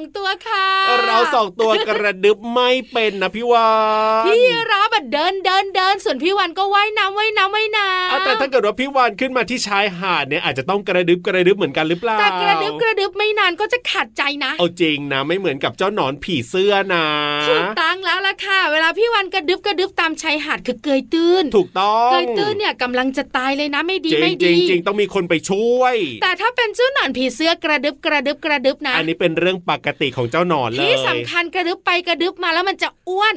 สองตัวกระดึบไม่เป็นนะพี่วานพี่รับแบบเดินเดินเดินส่วนพี่วานก็ว่ายน้ำว่ายน้ำว่ายน้ำแต่ถ้าเกิดว่าพี่วานขึ้นมาที่ชายหาดเนี่ยอาจจะต้องกระดึบกระดึบเหมือนกันหรือเปล่าแต่กระดึบกระดึบไม่นานก็จะขาดใจนะเอาจริงนะไม่เหมือนกับเจ้าหนอนผีเสื้อนะถูกตั้งแล้วล่ะค่ะ เวลาพี่วานกระดึบกระดึบตามชายหาดคือเกยตื้น ถูกต้องเกยตื้นเนี่ยกำลังจะตายเลยนะไม่ดีไม่ดีจริงจริงต้องมีคนไปช่วย แต่ถ้าเป็นเจ้าหนอนผีเสื้อกระดึบกระดึบกระดึบนะ อันนี้เป็นเรื่องปกติของเจ้าหนอนเลยที่สำคัญกระดึบไปกระดึบมาแล้วมันจะอ้วน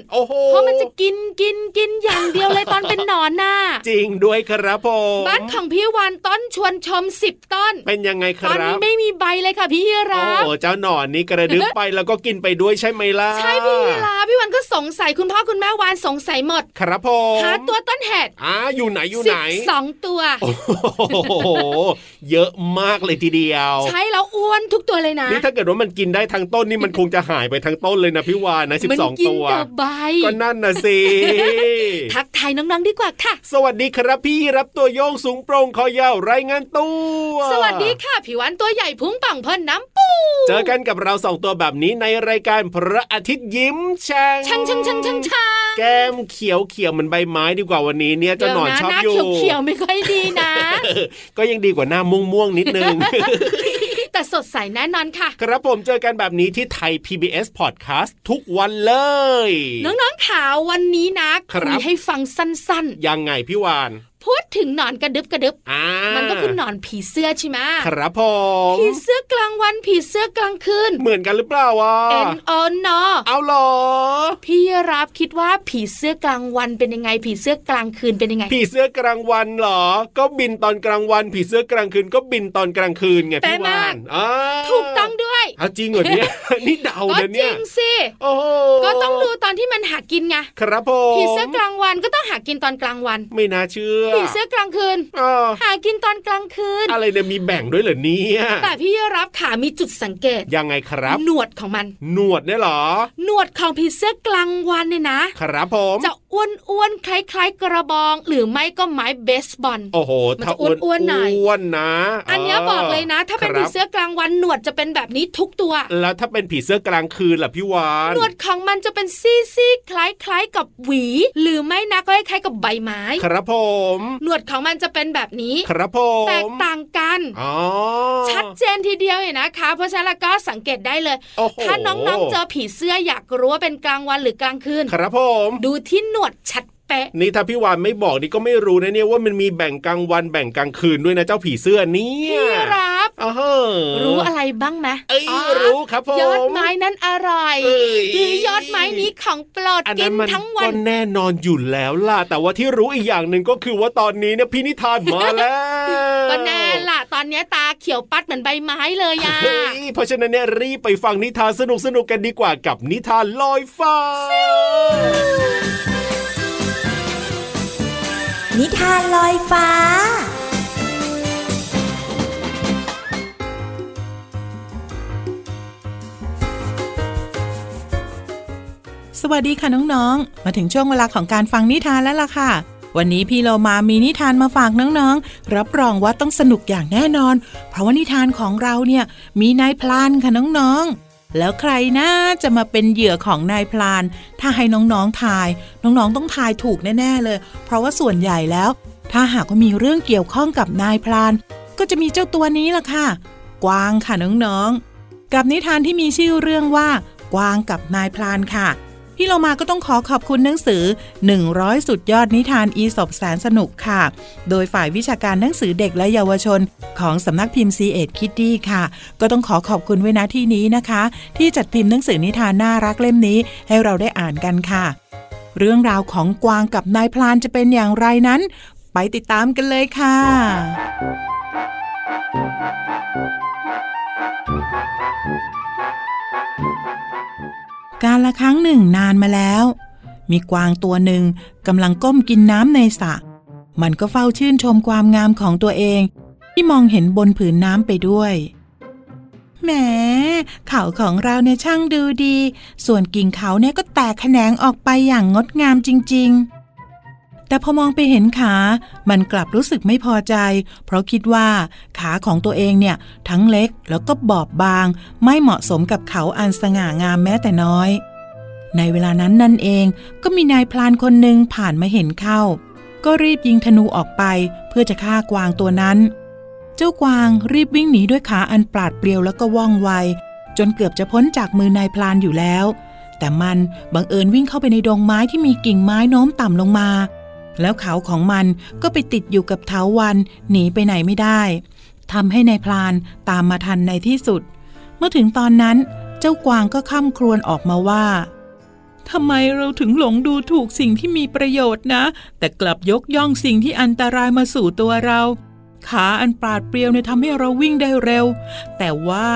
เพราะมันจะกินกินกินอย่างเดียวเลยตอนเป็นหนอนน่ะจริงด้วยครับผมบ้านของพี่วานต้นชวนชมสิบต้น เป็นยังไงครับตอนนี้ไม่มีใบเลยค่ะพี่ราโอ้เจ้าหนอนนี่กระดึ๊บไปแล้วก็กินไปด้วยใช่ไหมล่ะใช่พี่ราพี่วานก็สงสัยคุณพ่อคุณแม่วานสงสัยหมด ครับผมหาตัวต้นเหตุอ่าอยู่ไหนอยู่ไหนสองตัวโอ้โหเยอะมากเลยทีเดียว ใช่แล้วอ้วนทุกตัวเลยนะนี่ถ้าเกิดว่ามันกินได้ทั้งต้นนี่มันคงจะหายไปทั้งต้นเลยนะพี่วานนะสิบสองตัวมันกินแต่ใบก็นั่นนะสิทักทายน้องๆดีกว่าค่ะ สวัสดีครับพี่รับตัวโยงสูงโปร่งคอยาวรายงานตัวสวัสดีค่ะผิววันตัวใหญ่พุงปังพ่นน้ำปูเจอกันกับเราสองตัวแบบนี้ในรายการพระอาทิตย์ยิ้มช่างช่างช่างช่างช่างช่างแก้มเขียวเขียวเหมือนใบไม้ดีกว่าวันนี้เนี่ยจะนอนชอบอยู่เขียวเขียวไม่ค่อยดีนะ ก็ยังดีกว่าหน้าม่วงม่วงนิดนึง แต่สดใสแน่นอนค่ะ ครับผมเจอกันแบบนี้ที่ไทย PBS Podcast ทุกวันเลย น้องๆขาววันนี้นะครับยให้ฟังสั้นยังไงพี่วานๆ พูดถึงหนอนกระดึบกระดึบอ่ามันก็คือหนอนผีเสื้อใช่ไหมครับผมผีเสื้อกลางวันผีเสื้อกลางคืน เหมือนกันหรือเปล่าวะ N O N O เอาเหรอ พี่รับคิดว่าผีเสื้อกลางวันเป็นยังไง ผีเสื้อกลางคืนเป็นยังไง ผีเสื้อกลางวันเหรอ ก็บินตอนกลางวัน ผีเสื้อกลางคืนก็บินตอนกลางคืนไงแปลพี่วามากนอ่าถูกต้องด้วยเอาจริงเหรอเนี่ยนี่เดาก็นะจเนี่ริยงสิโอ้โหก็ต้องดูตอนที่มันหากินไงครับผมผีเสื้อกลางวันก็ต้องหากินตอนกลางวัน ไม่น่าเชื่อผีเสื้อกลางคืนเออหากินตอนกลางคืน อะไรเนี่ยมีแบ่งด้วยเหรอเนี่ยแต่พี่รับขามีจุดสังเกตยังไงครับ หนวดของมัน หนวดเนี่ยเหรอ หนวดของผีเสื้อกลางวันเนี่ยนะครับผมจะ อ้วนๆคล้ายๆกระบอง หรือไม่ก็ไม้เบสบอลโอ้โหมันถ้าจะอ้วนๆหน่อยอ้วนนะ อันเนี้ยบอกเลยนะ ถ้าเป็นครับผีเสื้อกลางวันหนวดจะเป็นแบบนี้ทุกตัว แล้วถ้าเป็นผีเสื้อกลางคืนล่ะพี่วานหนวดของมันจะเป็นซี่ๆคล้ายๆกับหวี หรือไม่นะก็คล้ายๆกับใบไม้ ครับผม หนวดของมันจะเป็นแบบนี้ ครับผมแตกต่างกันอ๋อชัดเจนทีเดียวเนี่ยนะคะ เพราะฉะนั้นแล้วก็สังเกตได้เลยโอ้โหถ้าน้องๆเจอผีเสื้ออยากรู้ว่าเป็นกลางวันหรือกลางคืน ครับผม ดูที่หนวดชัดเป๊ะ นี่ถ้าพี่วานไม่บอกนี่ก็ไม่รู้นะเนี่ยว่ามันมีแบ่งกลางวันแบ่งกลางคืนด้วยนะเจ้าผีเสื้อเนี่ยพี่รับอ๋อรู้อะไรบ้างไหมเอ้ยอ๋อรู้ครับผมยอดไม้นั้นอร่อยเอ้ยหรือยอดไม้นี้ของโปรดอันกินั้นนมันทั้งวัก็นแน่นอนอยู่แล้วล่ะ แต่ว่าที่รู้อีกอย่างหนึ่งก็คือว่าตอนนี้เนี่ยพี่นิทานมาแล้วก็แน่ล่ะ ตอนเนี้ยตาเขียวปัดเหมือนใบไม้เลยอะเฮ้ยเพราะฉะนั้นเนี่ยรีบไปฟังนิทานสนุกสนุกๆกันดีกว่ากับนิทานลอยฟ้า นิทานลอยฟ้า สวัสดีค่ะน้องๆ มาถึงช่วงเวลาของการฟังนิทานแล้วล่ะค่ะ วันนี้พี่เรามามีนิทานมาฝากน้องๆ รับรองว่าต้องสนุกอย่างแน่นอน เพราะว่านิทานของเราเนี่ยมีนายพลานค่ะน้องๆ แล้วใครนะจะมาเป็นเหยื่อของนายพลาน ถ้าให้น้องๆทาย น้องๆต้องทายถูกแน่ๆเลย เพราะว่าส่วนใหญ่แล้ว ถ้าหากว่ามีเรื่องเกี่ยวข้องกับนายพลาน ก็จะมีเจ้าตัวนี้ล่ะค่ะ กวางค่ะน้องๆ กับนิทานที่มีชื่อเรื่องว่า กวางกับนายพลานค่ะ พี่เรามาก็ต้องขอขอบคุณหนังสือ 100 สุดยอดนิทานอีสบแสนสนุกค่ะ โดยฝ่ายวิชาการหนังสือเด็กและเยาวชน ของสำนักพิมพ์ c ีเอ็ดคิตตี้ค่ะ ก็ต้องขอขอบคุณไว้ณที่นี้นะคะ ที่จัดพิมพ์หนังสือนิทานน่ารักเล่มนี้ ให้เราได้อ่านกันค่ะ เรื่องราวของกวางกับนายพลานจะเป็นอย่างไรนั้น ไปติดตามกันเลยค่ะ การละครั้งหนึ่งนานมาแล้ว มีกวางตัวหนึ่งกำลังก้มกินน้ำในสระมันก็เฝ้าชื่นชมความงามของตัวเอง ที่มองเห็นบนผืนน้ำไปด้วยแหมเขาของเราเนี่ยช่างดูดี ส่วนกิ่งเขาเนี่ยก็แตกแขนงออกไปอย่างงดงามจริงๆ แต่พอมองไปเห็นขา มันกลับรู้สึกไม่พอใจ เพราะคิดว่าขาของตัวเองเนี่ย ทั้งเล็กแล้วก็บอบบาง ไม่เหมาะสมกับเขาอันสง่างามแม้แต่น้อย ในเวลานั้นนั่นเองก็มีนายพลานคนหนึ่งผ่านมาเห็นเข้า ก็รีบยิงธนูออกไป เพื่อจะฆ่ากวางตัวนั้น เจ้ากวางรีบวิ่งหนีด้วยขาอันปราดเปรียวแล้วก็ว่องไว จนเกือบจะพ้นจากมือนายพลานอยู่แล้ว แต่มันบังเอิญวิ่งเข้าไปในดงไม้ที่มีกิ่งไม้โน้มต่ำลงมา แล้วเขาของมันก็ไปติดอยู่กับเถาวันหนีไปไหนไม่ได้ทำให้นายพลานตามมาทันในที่สุด เมื่อถึงตอนนั้นเจ้ากวางก็ข้ามครวญออกมาว่าทำไมเราถึงหลงดูถูกสิ่งที่มีประโยชน์นะ แต่กลับยกย่องสิ่งที่อันตรายมาสู่ตัวเรา ขาอันปราดเปรียวเนี่ยทำให้เราวิ่งได้เร็ว แต่ว่า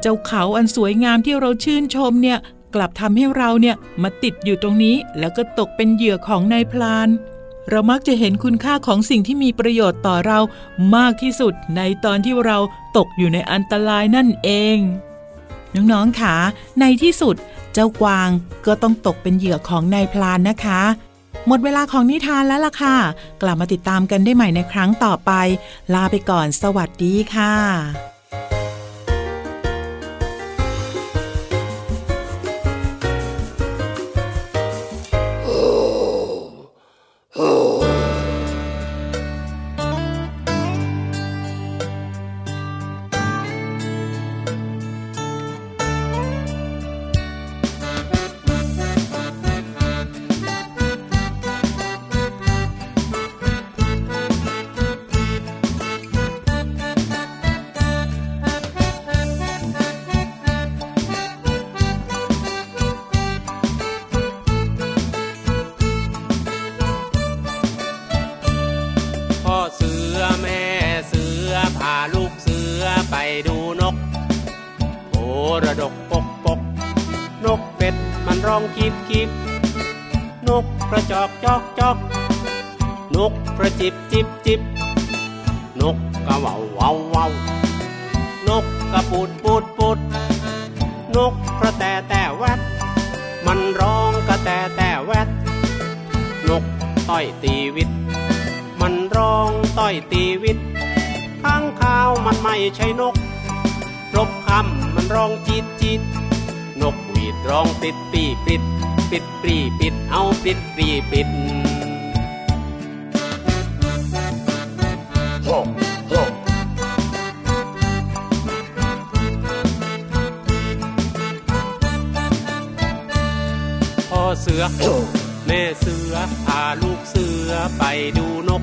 เจ้าเขาอันสวยงามที่เราชื่นชมเนี่ย กลับทำให้เราเนี่ยมาติดอยู่ตรงนี้ แล้วก็ตกเป็นเหยื่อของนายพลาน เรามักจะเห็นคุณค่าของสิ่งที่มีประโยชน์ต่อเรามากที่สุดในตอนที่เราตกอยู่ในอันตรายนั่นเอง น้องๆค่ะในที่สุดเจ้ากวางก็ต้องตกเป็นเหยื่อของนายพลานนะคะ หมดเวลาของนิทานแล้วล่ะค่ะ กลับมาติดตามกันได้ใหม่ในครั้งต่อไป ลาไปก่อนสวัสดีค่ะ「 ระดกปกปก นกเป็ดมันร้องกีบกีบนกกระจอกจอกจอกนกกระจิบจิบจิบนกกระว่าววาววาวนกกระปูดปูดปูดนกกระแตแต่แวดมันร้องกระแตแต่แวดนกต้อยตีวิต มันร้องต้อยตีวิตข้างข้าวมันไม่ใช่นก รบคำมันร้องจีดจีดนกหวีดร้องปิดปีปิด ปิดปีปิดเอาปิดปีปิดโฮโฮพ่อเสือ แม่เสือพาลูกเสือไปดูนก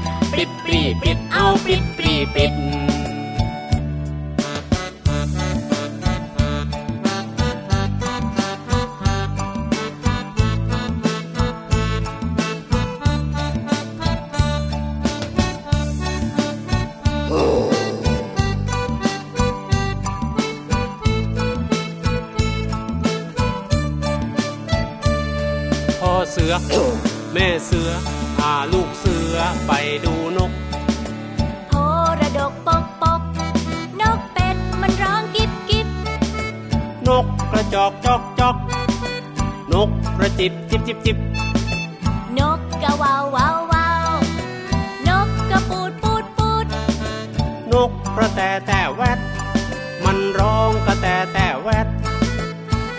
ด ปรีปิดเอาปิดปรีปิด จิบจิบจิบจิบนกกะวาววาววาวนกกระปูดปูดปูดนกกระแตแต่แวดมันร้องกระแตแต่แวด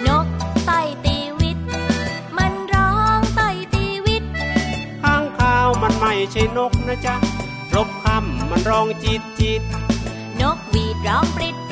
นกต่อยตีวิต มันร้องต่อยตีวิตข้างข้าวมันไม่ใช่นกนะจ๊ะรบคำมันร้องจีดจีดนกหวีดร้องปริดปรีปริด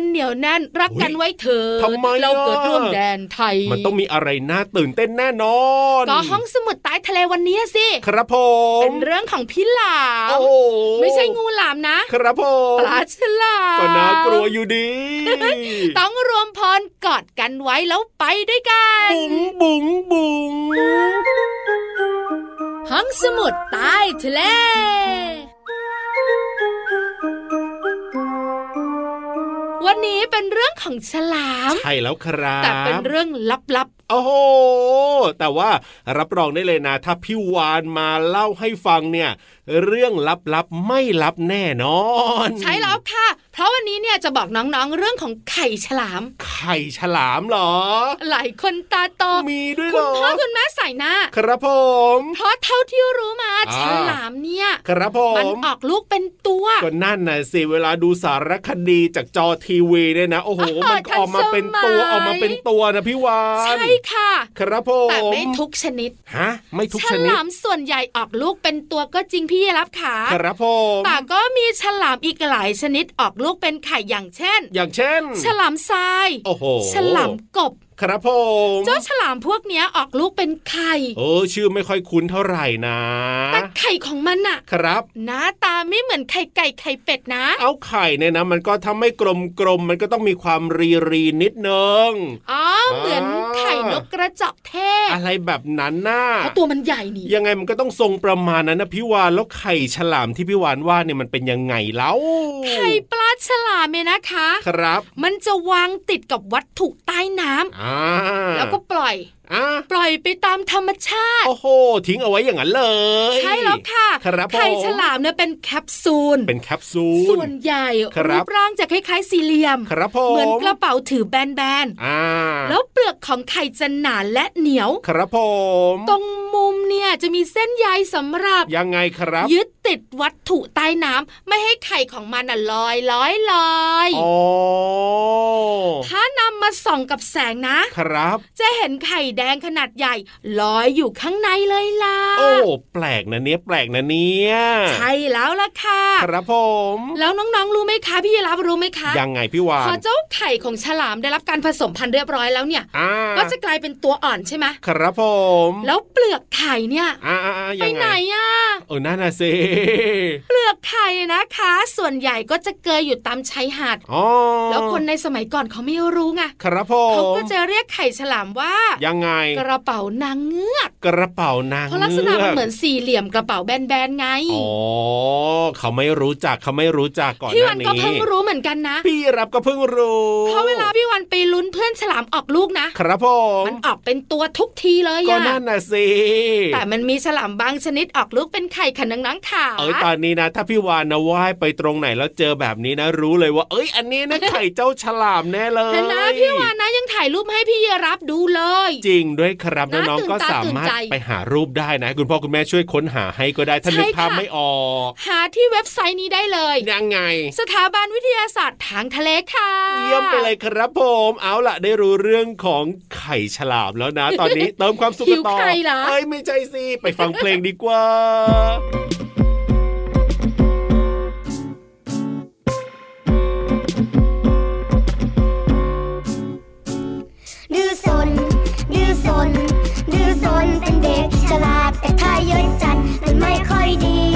กันเหนียวแน่นรักกันอุ๊ยไว้เถิดทำไมเราอะเกิดร่วมแดนไทย มันต้องมีอะไรน่าตื่นเต้นแน่นอน ก็ห้องสมุดใต้ทะเลวันนี้สิ ครับผเป็มนเรื่องของพี่หลามโอ้โหไม่ใช่งูหลามนะ ครับผมปลาฉลามก็น่ากลัวอยู่ดี ต้องรวมพรกอดกันไว้แล้วไปด้วยกันบุ๋งบุ๋งบุ๋งห้องสมุดใต้ทะเล วันนี้เป็นเรื่องของฉลาม ใช่แล้วครับแต่เป็นเรื่องลับโอ้โห แต่ว่ารับรองได้เลยนะ ถ้าพี่วานมาเล่าให้ฟังเนี่ย เรื่องลับๆไม่ลับแน่นอนๆใช่แล้วค่ะ เพราะวันนี้เนี่ยจะบอกน้องๆเรื่องของไข่ฉลาม ไข่ฉลามเหรอ หลายคนตาโตมีด้วยเหคุรณอพ่อคุณแม่ใส่หน้า ครับผม เพราะเท่าที่รู้มาอ่าฉลามเนี่ย ครับผมันมออกลูกเป็นตัวก็นั่นน่ะสิเวลาดูสารคดีจากจอทีวีเนี่ยนะโอ้โหอ่ามันออกมาเป็นตัวทันสมัยออกมาเป็นตัวนะพี่วานใช่ค่ะ ครับผมแต่ไม่ทุกชนิดฮะไม่ทุกฉชนิดลามส่วนใหญ่ออกลูกเป็นตัวก็จริงพี่รับขาครับผมแต่ก็มีฉลามอีกหลายชนิดออกลูกเป็นไข่อย่างเช่น อย่างเช่น ฉลามทรายโอ้โหฉลามกบ ครับผมเจ้าฉลามพวกเนี้ยออกลูกเป็นไข่โอ้ชื่อไม่ค่อยคุ้นเท่าไหร่นะแต่ไข่ของมันน่ะครับหน้าตาไม่เหมือนไข่ไก่ไข่เป็ดนะ เอาไข่เนี่ยนะมันก็ทำให้กลมกลมๆมันก็ต้องมีความรีรีๆนิดนึงอ๋อเหมือนไข่นกกระจอกเทศ อะไรแบบนั้นน่ะเพราะตัวมันใหญ่นี่ยังไงมันก็ต้องทรงประมาณนั้นนะพี่วานแล้วไข่ฉลามที่พี่วานว่าเนี่ยมันเป็นยังไงแล้วไข่ปลาฉลามเนี่ยนะคะ ครับ มันจะวางติดกับวัตถุใต้น้ำอ่าแล้วก็ปล่อยอ่าปล่อยไปตามธรรมชาติ โอ้โห ทิ้งเอาไว้อย่างนั้นเลย ใช่แล้วค่ะครับผมไข่ฉลามเนี่ยเป็นแคปซูล เป็นแคปซูล ส่วนใหญ่ครับรูปร่างจะคล้ายๆสี่เหลี่ยม ครับผมเหมือนกระเป๋าถือแบนอ่าๆแล้วเปลือกของไข่จะหนาและเหนียว ครับผม ตรงมุมเนี่ยจะมีเส้นใยสำหรับ ยังไงครับ ยึดติดวัตถุใต้น้ำไม่ให้ไข่ของมันน่ะลอยลอยลอยอ๋อถ้านำ มาส่องกับแสงนะ ครับ จะเห็นไข่แดงขนาดใหญ่ลอยอยู่ข้างในเลยล่ะ โอ้ แปลกนะเนี้ยแปลกนะเนี่ยใช่แล้วล่ะค่ะ ครับผม แล้วน้องๆรู้ไหมคะพี่ยีรับรู้ไหมคะยังไงพี่วานพอเจ้าไข่ของฉลามได้รับการผสมพันธุ์เรียบร้อยแล้วเนี่ยอ่าก็จะกลายเป็นตัวอ่อนใช่ไหมครับผม แล้วเปลือกไข่เนี่ยอ่าอ่าอ่าไปยังไหนไงอะเออนั่นน่ะสิเปลือกไข่นะคะ ส่วนใหญ่ก็จะเกยอยู่ตามชายหาดอ๋อแล้วคนในสมัยก่อนเขาไม่รู้ไงครับผมเขาก็จะเรียกไข่ฉลามว่า ยังไง กระเป๋านางเงือก กระเป๋านางเพราะลักษณะมันงเหมือนสี่เหลี่ยมกระเป๋าแบนๆไงอ๋อเขาไม่รู้จักเขาไม่รู้จักก่อนพี่หวัน้านก็นี้เพิ่งรู้เหมือนกันนะ พี่รับก็เพิ่งรู้เพราะเวลาพี่วันไปลุ้นเพื่อนฉลามออกลูกนะ ครับผมมันออกเป็นตัวทุกทีเลยก็อะนั่นน่ะสิแต่มันมีฉลามบางชนิดออกลูกเป็นไข่ขันนังนังขาเอ้ยตอนนี้นะ ถ้าพี่วานนะว่ายไปตรงไหนแล้วเจอแบบนี้นะ รู้เลยว่า เอ้ย อันนี้นะไข่เจ้าฉลามแน่เลยเห็นนะพี่วานนะยังถ่ายรูปให้พี่เยรับดูเลย จริงด้วยครับน่าน้องตื่นๆก็ตาสามารถตื่นใจไปหารูปได้นะ คุณพ่อคุณแม่ช่วยค้นหาให้ก็ได้ถ้าใช่นึกภาพค่ะไม่ออกหาที่เว็บไซต์นี้ได้เลยยังไง สถาบันวิทยาศาสตร์ทางทะเลค่ะเยี่ยมไปเลยครับผม เอาล่ะได้รู้เรื่องของไข่ฉลามแล้วนะ ตอนนี้เติมความสุขกันต่อหิวไข่เหรอเอ้ยไม่ใช่สิไปฟังเพลงดีกว่า แต่ถ้าเยอะจัดมันไม่ค่อยดี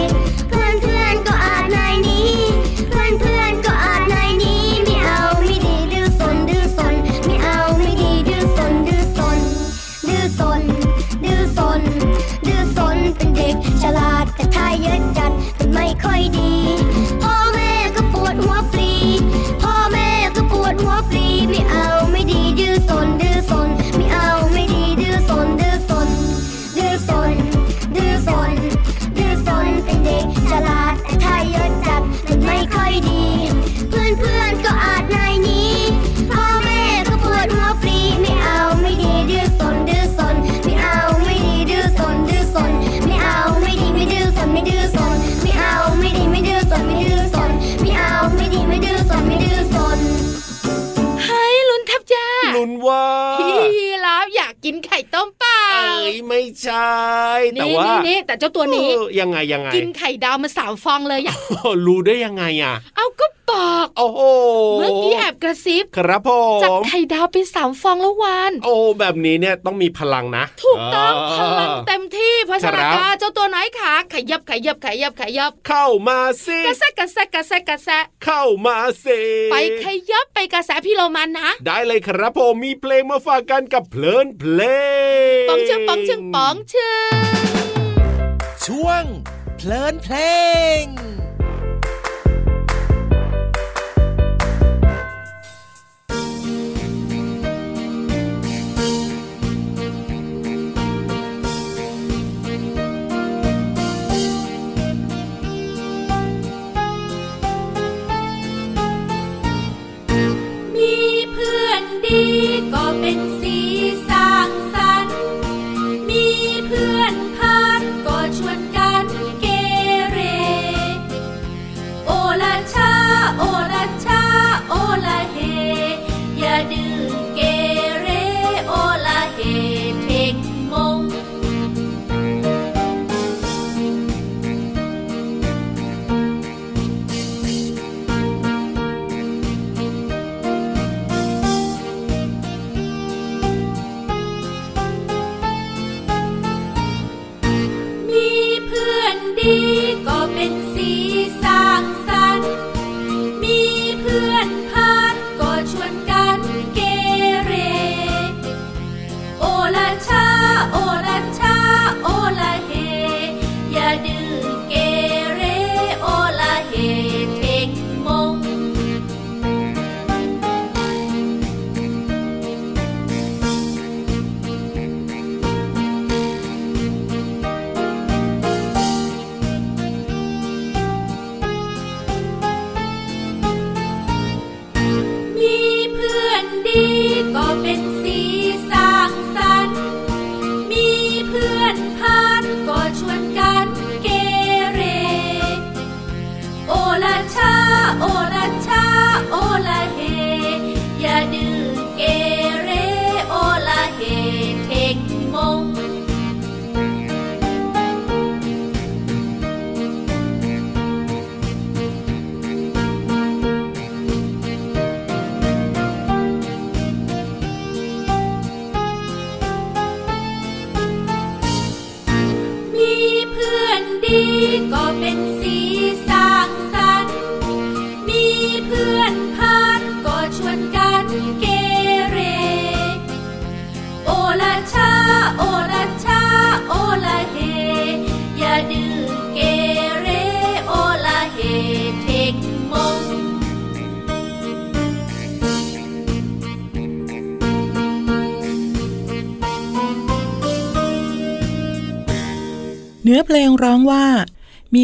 นว่า พี่รับอยากกินไข่ต้มเปล่าเอ้ยไม่ใช่แต่นี่ว่านี่นี่แต่เจ้าตัวนี้เออยังไงยังไง กินไข่ดาวมาสามฟองเลยอยากรู้ได้ยังไงอะ เอาก็บอกโอ้โหเมื่อกี้แอบกระซิบ ครับผจับมไข่ดาวไปสามฟองแล้ววานโอ้แบบนี้เนี่ยต้องมีพลังนะ ถูกต้องพเลังเต็มที่เพราะฉะนั้นครับค่ะเจ้าตัวไหนขาขยับขยับขยับขยับ เข้ามาสิกระแซะกระแซะกระแซะกระแซะเข้ามาสิไปขยับไปกระแสพี่โรมันนะ ได้เลยครับผมมีเพลงมาฝากกันกับเพลินเพลงปองเชิงปองเชิงปองเชิงช่วงเพลินเพลง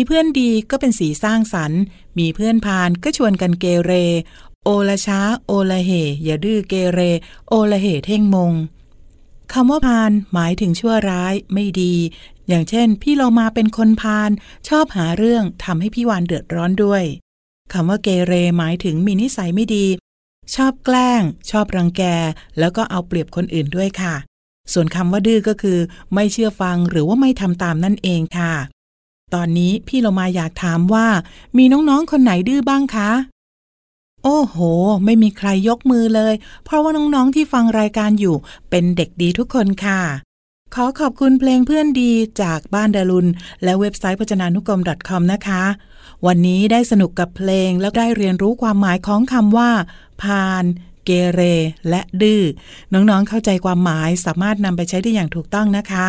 เพื่อนดีก็เป็นสีสร้างสรรค์ มีเพื่อนพาลก็ชวนกันเกเร โอละช้า โอละเหอย่าดื้อเกเร โอละเหเท่งมงคำว่าพาลหมายถึงชั่วร้ายไม่ดี อย่างเช่น พี่เรามาเป็นคนพาลชอบหาเรื่องทำให้พี่วานเดือดร้อนด้วยคำว่าเกเรหมายถึงมีนิสัยไม่ดี ชอบแกล้ง ชอบรังแก แล้วก็เอาเปรียบคนอื่นด้วยค่ะ ส่วนคำว่าดื้อก็คือ ไม่เชื่อฟังหรือว่าไม่ทำตามนั่นเองค่ะ ตอนนี้พี่เรามาอยากถามว่า มีน้องๆ คนไหนดื้อบ้างคะ โอ้โห ไม่มีใครยกมือเลย เพราะว่าน้องๆที่ฟังรายการอยู่ เป็นเด็กดีทุกคนค่ะ ขอขอบคุณเพลงเพื่อนดีจากบ้านดารุนและเว็บไซต์พจนานุกรม .com นะคะ วันนี้ได้สนุกกับเพลงและได้เรียนรู้ความหมายของคำว่า พาลเกเร และดื้อ น้องๆเข้าใจความหมายสามารถนำไปใช้ได้อย่างถูกต้องนะคะ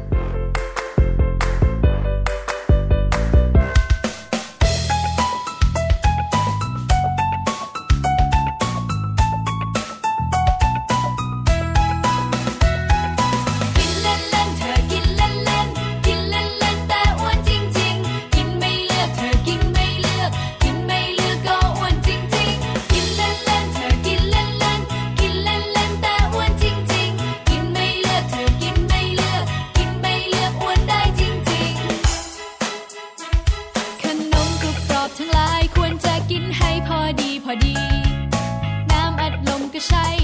ด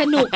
สนุก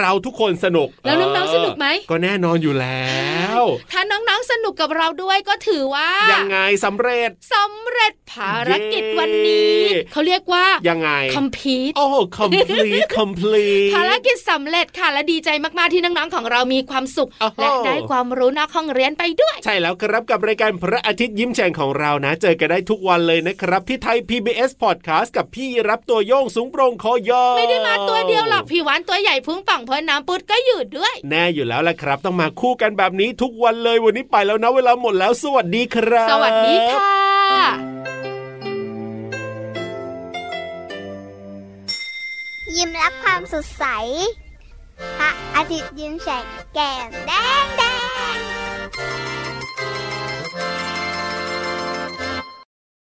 เราทุกคนสนุก แล้วน้องๆเสนุกไหม ก็แน่นอนอยู่แล้ว ถ้าน้องๆสนุกกับเราด้วยก็ถือว่า ยังไงสำเร็จสำเร็จภารกิจวันนี้เย้เขาเรียกว่ายังไงคัมพีทโอ้ complete complete ภารกิจสำเร็จค่ะและดีใจมากๆที่น้องๆของเรามีความสุขโอ้โหและได้ความรู้นอกห้องเรียนไปด้วย ใช่แล้วครับกับรายการพระอาทิตย์ยิ้มแฉ่งของเรานะ เจอกันได้ทุกวันเลยนะครับ ที่ไทย PBS Podcast กับพี่รับตัวโยงสูงโปร่งคอยาวไม่ได้มาตัวเดียวหรอกพี่หวานตัวใหญ่พุงป่องเพราะน้ำปุดก็อยู่ด้วย แน่อยู่แล้วล่ะครับ ต้องมาคู่กันแบบนี้ทุกวันเลยวันนี้ไปแล้วนะเวลาหมดแล้ว สวัสดีครับ สวัสดีค่ะยิ้มรับความสดใส พระอาทิตย์ยิ้มแฉกแก้มแดงแดง